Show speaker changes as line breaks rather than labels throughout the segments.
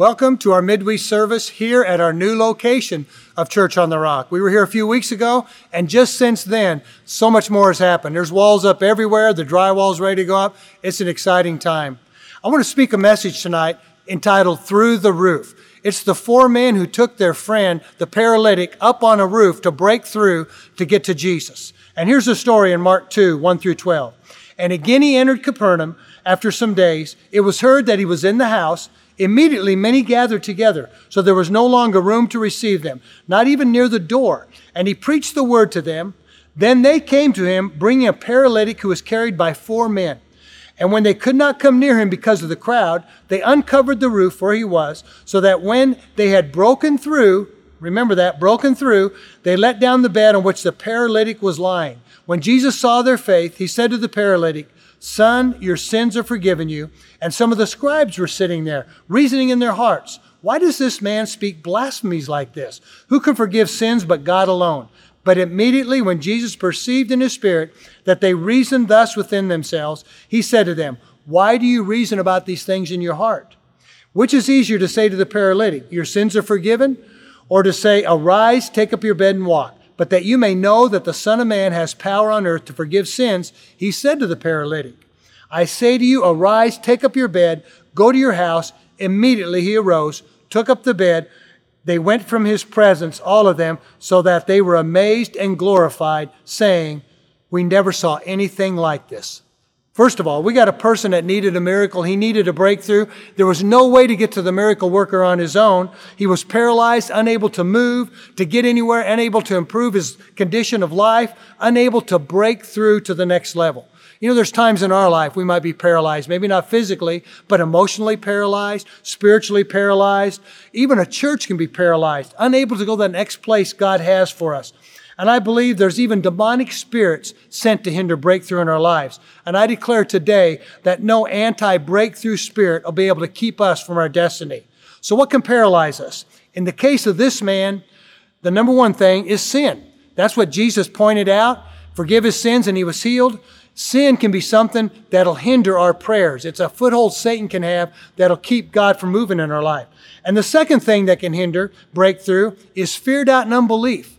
Welcome to our midweek service here at our new location of Church on the Rock. We were here a few weeks ago, and just since then, so much more has happened. There's walls up everywhere, the drywall's ready to go up. It's an exciting time. I want to speak a message tonight entitled Through the Roof. It's the four men who took their friend, the paralytic, up on a roof to break through to get to Jesus. And here's the story in Mark 2 1 through 12. And again he entered Capernaum after some days. It was heard that he was in the house Immediately, many gathered together, so there was no longer room to receive them, not even near the door. And he preached the word to them. Then they came to him, bringing a paralytic who was carried by four men. And when they could not come near him because of the crowd, they uncovered the roof where he was, so that when they had broken through, remember that, broken through, they let down the bed on which the paralytic was lying. When Jesus saw their faith, he said to the paralytic, Son, your sins are forgiven you. And some of the scribes were sitting there, reasoning in their hearts, Why does this man speak blasphemies like this? Who can forgive sins but God alone? But immediately, when Jesus perceived in his spirit that they reasoned thus within themselves, he said to them, Why do you reason about these things in your heart? Which is easier to say to the paralytic, Your sins are forgiven? Or to say, Arise, take up your bed and walk? But that you may know that the Son of Man has power on earth to forgive sins, he said to the paralytic, I say to you, arise, take up your bed, go to your house. Immediately he arose, took up the bed. They went from his presence, all of them, so that they were amazed and glorified, saying, We never saw anything like this. First of all, we got a person that needed a miracle. He needed a breakthrough. There was no way to get to the miracle worker on his own. He was paralyzed, unable to move, to get anywhere, unable to improve his condition of life, unable to break through to the next level. You know, there's times in our life we might be paralyzed, maybe not physically, but emotionally paralyzed, spiritually paralyzed. Even a church can be paralyzed, unable to go to the next place God has for us. And I believe there's even demonic spirits sent to hinder breakthrough in our lives. And I declare today that no anti breakthrough spirit will be able to keep us from our destiny. So, what can paralyze us? In the case of this man, the number one thing is sin. That's what Jesus pointed out. Forgive his sins and he was healed. Sin can be something that'll hinder our prayers. It's a foothold Satan can have that'll keep God from moving in our life. And the second thing that can hinder breakthrough is fear, doubt, and unbelief.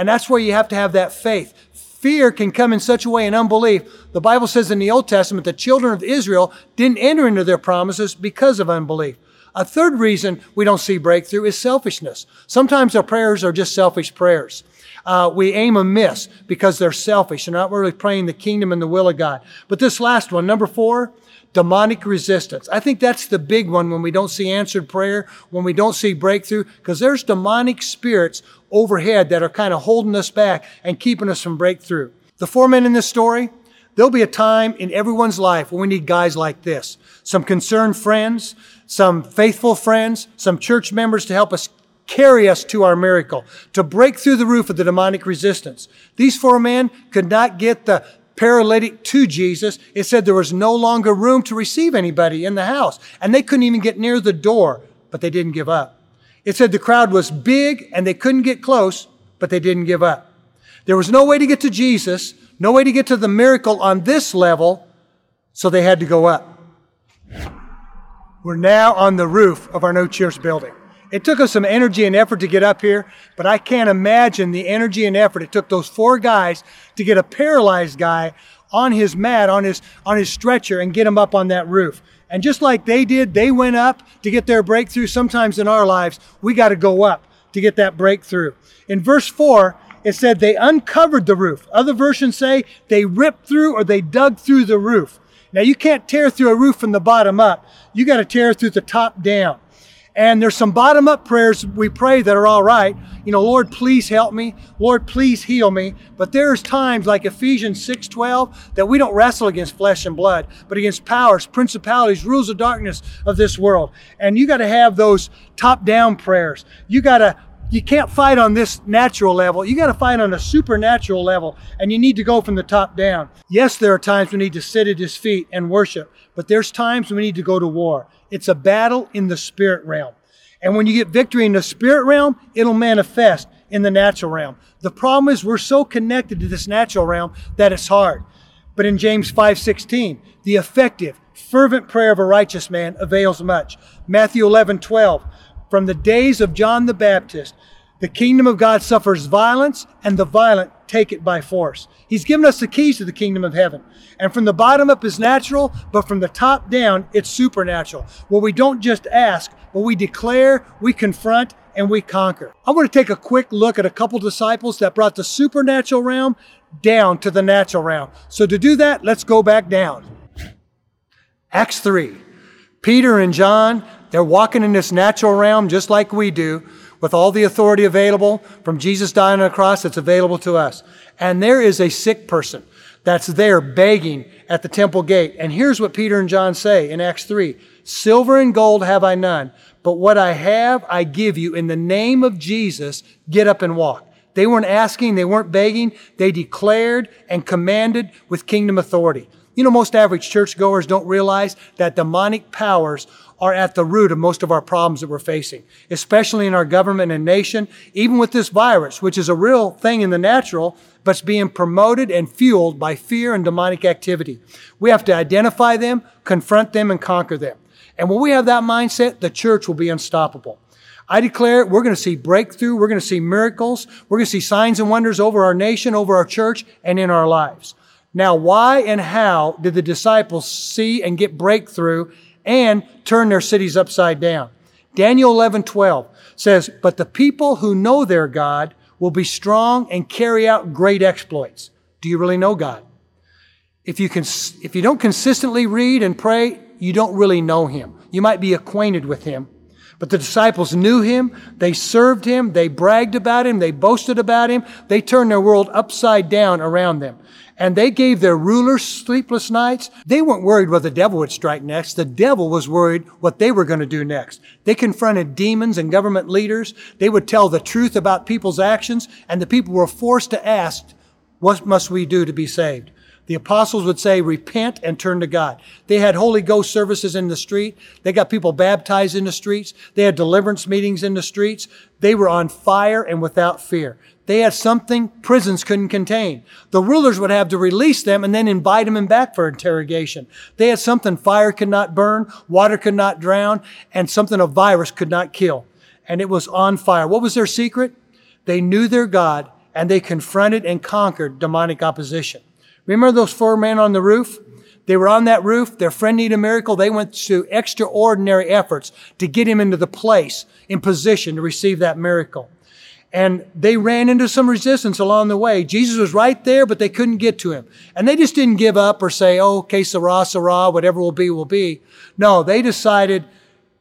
And that's where you have to have that faith. Fear can come in such a way in unbelief. The Bible says in the Old Testament the children of Israel didn't enter into their promises because of unbelief. A third reason we don't see breakthrough is selfishness. Sometimes our prayers are just selfish prayers. Uh, we aim amiss because they're selfish. They're not really praying the kingdom and the will of God. But this last one, number four, demonic resistance. I think that's the big one when we don't see answered prayer, when we don't see breakthrough, because there's demonic spirits overhead that are kind of holding us back and keeping us from breakthrough. The four men in this story, there'll be a time in everyone's life when we need guys like this. Some concerned friends, some faithful friends, some church members to help us carry us to our miracle, to break through the roof of the demonic resistance. These four men could not get the paralytic to Jesus, it said there was no longer room to receive anybody in the house. And they couldn't even get near the door, but they didn't give up. It said the crowd was big and they couldn't get close, but they didn't give up. There was no way to get to Jesus, no way to get to the miracle on this level, so they had to go up. We're now on the roof of our No Church building. It took us some energy and effort to get up here, but I can't imagine the energy and effort it took those four guys to get a paralyzed guy on his mat, on his, on his stretcher, and get him up on that roof. And just like they did, they went up to get their breakthrough. Sometimes in our lives, we got to go up to get that breakthrough. In verse 4, it said they uncovered the roof. Other versions say they ripped through or they dug through the roof. Now, you can't tear through a roof from the bottom up. You got to tear through the top down. And there's some bottom up prayers we pray that are all right. You know, Lord, please help me. Lord, please heal me. But there's times like Ephesians 6:12 that we don't wrestle against flesh and blood, but against powers, principalities, rules of darkness of this world. And you got to have those top-down prayers. You got to you can't fight on this natural level. You got to fight on a supernatural level, and you need to go from the top down. Yes, there are times we need to sit at His feet and worship, but there's times we need to go to war. It's a battle in the spirit realm. And when you get victory in the spirit realm, it'll manifest in the natural realm. The problem is we're so connected to this natural realm that it's hard. But in James 5:16, the effective, fervent prayer of a righteous man avails much. Matthew 11:12, from the days of John the Baptist, the kingdom of God suffers violence, and the violent take it by force. He's given us the keys to the kingdom of heaven. And from the bottom up is natural, but from the top down, it's supernatural. Where we don't just ask, but we declare, we confront, and we conquer. I want to take a quick look at a couple disciples that brought the supernatural realm down to the natural realm. So to do that, let's go back down. Acts 3. Peter and John, they're walking in this natural realm just like we do with all the authority available from Jesus dying on the cross that's available to us. And there is a sick person that's there begging at the temple gate. And here's what Peter and John say in Acts 3 Silver and gold have I none, but what I have I give you. In the name of Jesus, get up and walk. They weren't asking, they weren't begging, they declared and commanded with kingdom authority. You know, most average churchgoers don't realize that demonic powers are at the root of most of our problems that we're facing, especially in our government and nation, even with this virus, which is a real thing in the natural, but it's being promoted and fueled by fear and demonic activity. We have to identify them, confront them, and conquer them. And when we have that mindset, the church will be unstoppable. I declare we're going to see breakthrough. We're going to see miracles. We're going to see signs and wonders over our nation, over our church, and in our lives. Now, why and how did the disciples see and get breakthrough and turn their cities upside down. Daniel 11, 12 says, But the people who know their God will be strong and carry out great exploits. Do you really know God? If you, can, if you don't consistently read and pray, you don't really know Him. You might be acquainted with Him. But the disciples knew Him, they served Him, they bragged about Him, they boasted about Him, they turned their world upside down around them and they gave their rulers sleepless nights. They weren't worried what the devil would strike next. The devil was worried what they were going to do next. They confronted demons and government leaders. They would tell the truth about people's actions, and the people were forced to ask, what must we do to be saved? The apostles would say, repent and turn to God. They had Holy Ghost services in the street. They got people baptized in the streets. They had deliverance meetings in the streets. They were on fire and without fear. They had something prisons couldn't contain. The rulers would have to release them and then invite them back for interrogation. They had something fire could not burn, water could not drown, and something a virus could not kill. And it was on fire. What was their secret? They knew their God and they confronted and conquered demonic opposition. Remember those four men on the roof? They were on that roof. Their friend needed a miracle. They went to extraordinary efforts to get him into the place in position to receive that miracle and they ran into some resistance along the way. Jesus was right there, but they couldn't get to him. And they just didn't give up or say, oh, okay, Sarah, Sarah, whatever will be, will be. No, they decided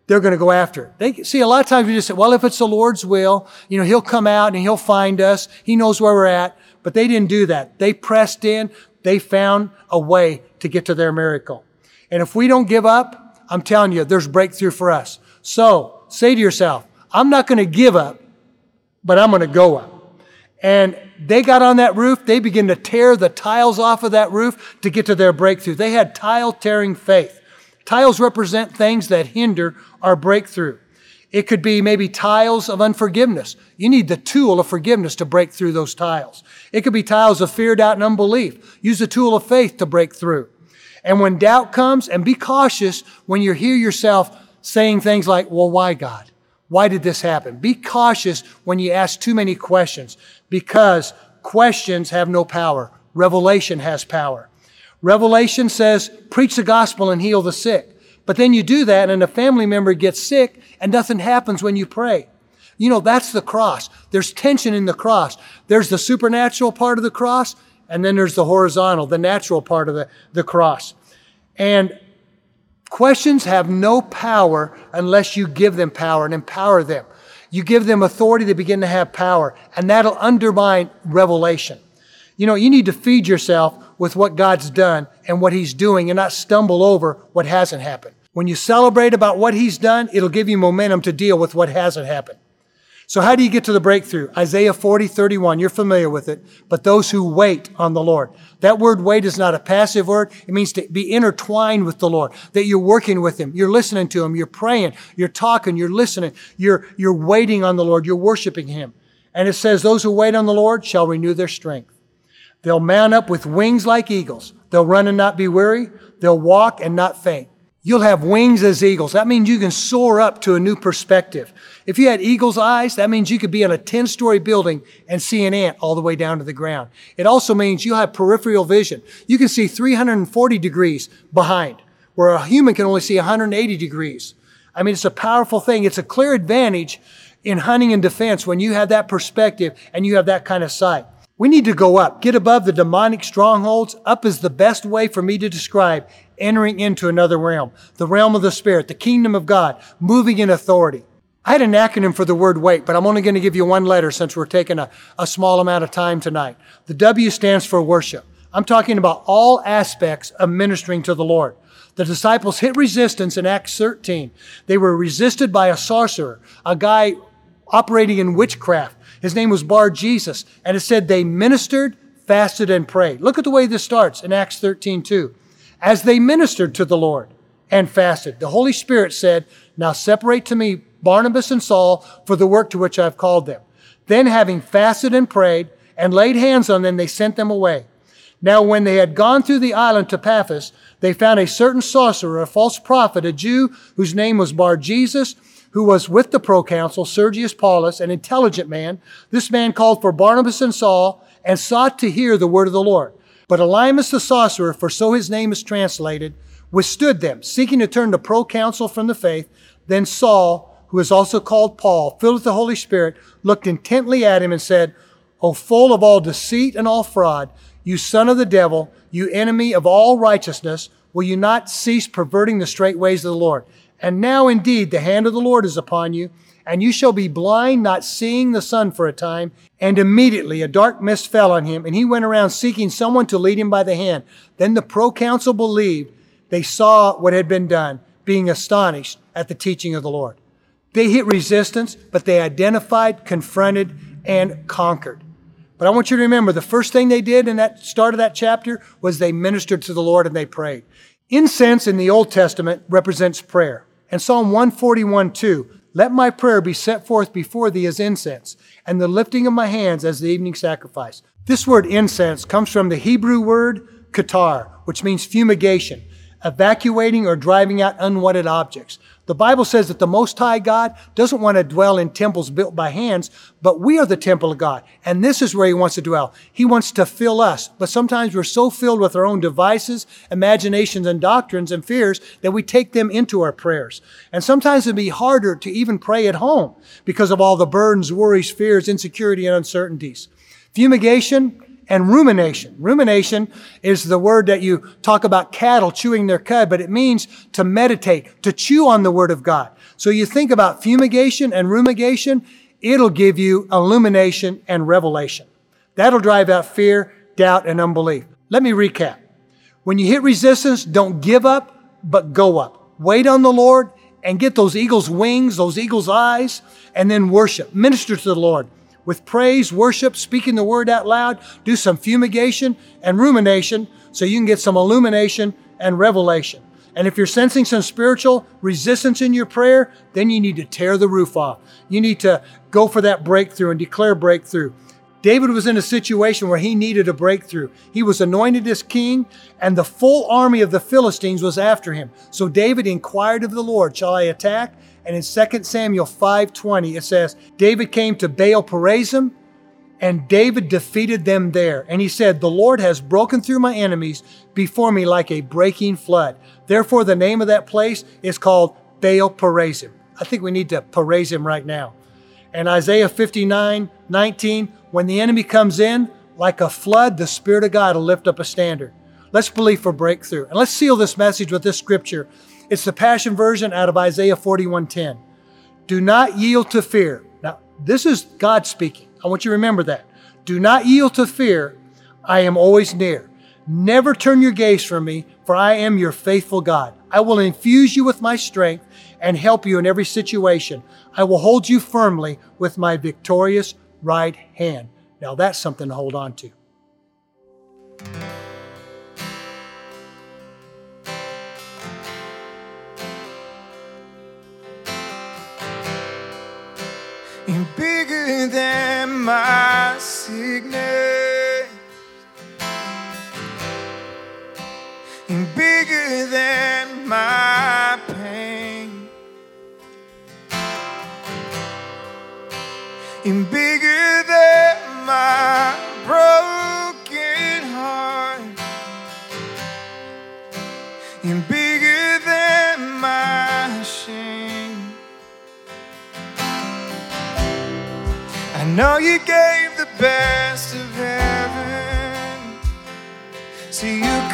they're going to go after it. They, see, a lot of times we just say, well, if it's the Lord's will, you know, He'll come out and He'll find us. He knows where we're at. But they didn't do that. They pressed in. They found a way to get to their miracle. And if we don't give up, I'm telling you, there's breakthrough for us. So say to yourself, I'm not going to give up but I'm going to go up. And they got on that roof. They began to tear the tiles off of that roof to get to their breakthrough. They had tile tearing faith. Tiles represent things that hinder our breakthrough. It could be maybe tiles of unforgiveness. You need the tool of forgiveness to break through those tiles. It could be tiles of fear, doubt, and unbelief. Use the tool of faith to break through. And when doubt comes, and be cautious when you hear yourself saying things like, well, why God? Why did this happen? Be cautious when you ask too many questions because questions have no power. Revelation has power. Revelation says, preach the gospel and heal the sick. But then you do that and a family member gets sick and nothing happens when you pray. You know, that's the cross. There's tension in the cross. There's the supernatural part of the cross, and then there's the horizontal, the natural part of the, the cross. And Questions have no power unless you give them power and empower them. You give them authority, they begin to have power, and that'll undermine revelation. You know, you need to feed yourself with what God's done and what He's doing and not stumble over what hasn't happened. When you celebrate about what He's done, it'll give you momentum to deal with what hasn't happened. So how do you get to the breakthrough? Isaiah 40, 31, you're familiar with it. But those who wait on the Lord. That word wait is not a passive word. It means to be intertwined with the Lord, that you're working with Him. You're listening to Him. You're praying. You're talking. You're listening. You're, you're waiting on the Lord. You're worshiping Him. And it says, those who wait on the Lord shall renew their strength. They'll mount up with wings like eagles. They'll run and not be weary. They'll walk and not faint. You'll have wings as eagles. That means you can soar up to a new perspective. If you had eagle's eyes, that means you could be in a 10 story building and see an ant all the way down to the ground. It also means you'll have peripheral vision. You can see 340 degrees behind, where a human can only see 180 degrees. I mean, it's a powerful thing. It's a clear advantage in hunting and defense when you have that perspective and you have that kind of sight. We need to go up, get above the demonic strongholds. Up is the best way for me to describe entering into another realm, the realm of the Spirit, the kingdom of God, moving in authority. I had an acronym for the word wait, but I'm only going to give you one letter since we're taking a, a small amount of time tonight. The W stands for worship. I'm talking about all aspects of ministering to the Lord. The disciples hit resistance in Acts 13. They were resisted by a sorcerer, a guy operating in witchcraft. His name was Bar Jesus. And it said they ministered, fasted, and prayed. Look at the way this starts in Acts 13, 2. As they ministered to the Lord and fasted, the Holy Spirit said, Now separate to me Barnabas and Saul for the work to which I've called them. Then, having fasted and prayed and laid hands on them, they sent them away. Now, when they had gone through the island to Paphos, they found a certain sorcerer, a false prophet, a Jew whose name was Bar Jesus who was with the proconsul, Sergius Paulus, an intelligent man. This man called for Barnabas and Saul and sought to hear the word of the Lord. But Elymas the sorcerer, for so his name is translated, withstood them, seeking to turn the proconsul from the faith. Then Saul, who is also called Paul, filled with the Holy Spirit, looked intently at him and said, O full of all deceit and all fraud, you son of the devil, you enemy of all righteousness, will you not cease perverting the straight ways of the Lord? And now indeed the hand of the Lord is upon you, and you shall be blind, not seeing the sun for a time. And immediately a dark mist fell on him, and he went around seeking someone to lead him by the hand. Then the proconsul believed they saw what had been done, being astonished at the teaching of the Lord. They hit resistance, but they identified, confronted, and conquered. But I want you to remember the first thing they did in that start of that chapter was they ministered to the Lord and they prayed. Incense in the Old Testament represents prayer. And Psalm 141 2, let my prayer be set forth before thee as incense, and the lifting of my hands as the evening sacrifice. This word incense comes from the Hebrew word katar, which means fumigation evacuating or driving out unwanted objects. The Bible says that the Most High God doesn't want to dwell in temples built by hands, but we are the temple of God. And this is where He wants to dwell. He wants to fill us. But sometimes we're so filled with our own devices, imaginations, and doctrines and fears that we take them into our prayers. And sometimes it'd be harder to even pray at home because of all the burdens, worries, fears, insecurity, and uncertainties. Fumigation, and rumination. Rumination is the word that you talk about cattle chewing their cud, but it means to meditate, to chew on the word of God. So you think about fumigation and rumigation, it'll give you illumination and revelation. That'll drive out fear, doubt, and unbelief. Let me recap. When you hit resistance, don't give up, but go up. Wait on the Lord and get those eagle's wings, those eagle's eyes, and then worship. Minister to the Lord with praise, worship, speaking the word out loud, do some fumigation and rumination so you can get some illumination and revelation. And if you're sensing some spiritual resistance in your prayer, then you need to tear the roof off. You need to go for that breakthrough and declare breakthrough. David was in a situation where he needed a breakthrough. He was anointed as king, and the full army of the Philistines was after him. So David inquired of the Lord, Shall I attack? And in 2 Samuel 5:20 it says, David came to Baal Perazim and David defeated them there. And he said, The Lord has broken through my enemies before me like a breaking flood. Therefore, the name of that place is called Baal Perazim. I think we need to praise him right now. And Isaiah 59 19, when the enemy comes in, like a flood, the Spirit of God will lift up a standard. Let's believe for breakthrough. And let's seal this message with this scripture it's the Passion Version out of Isaiah 41:10. Do not yield to fear. Now, this is God speaking. I want you to remember that. Do not yield to fear. I am always near. Never turn your gaze from me, for I am your faithful God. I will infuse you with my strength and help you in every situation. I will hold you firmly with my victorious right hand. Now, that's something to hold on to.
My sickness. know you gave the best of heaven. So you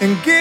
and give.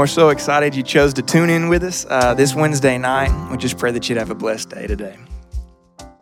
we're so excited you chose to tune in with us uh, this Wednesday night. We just pray that you'd have a blessed day today.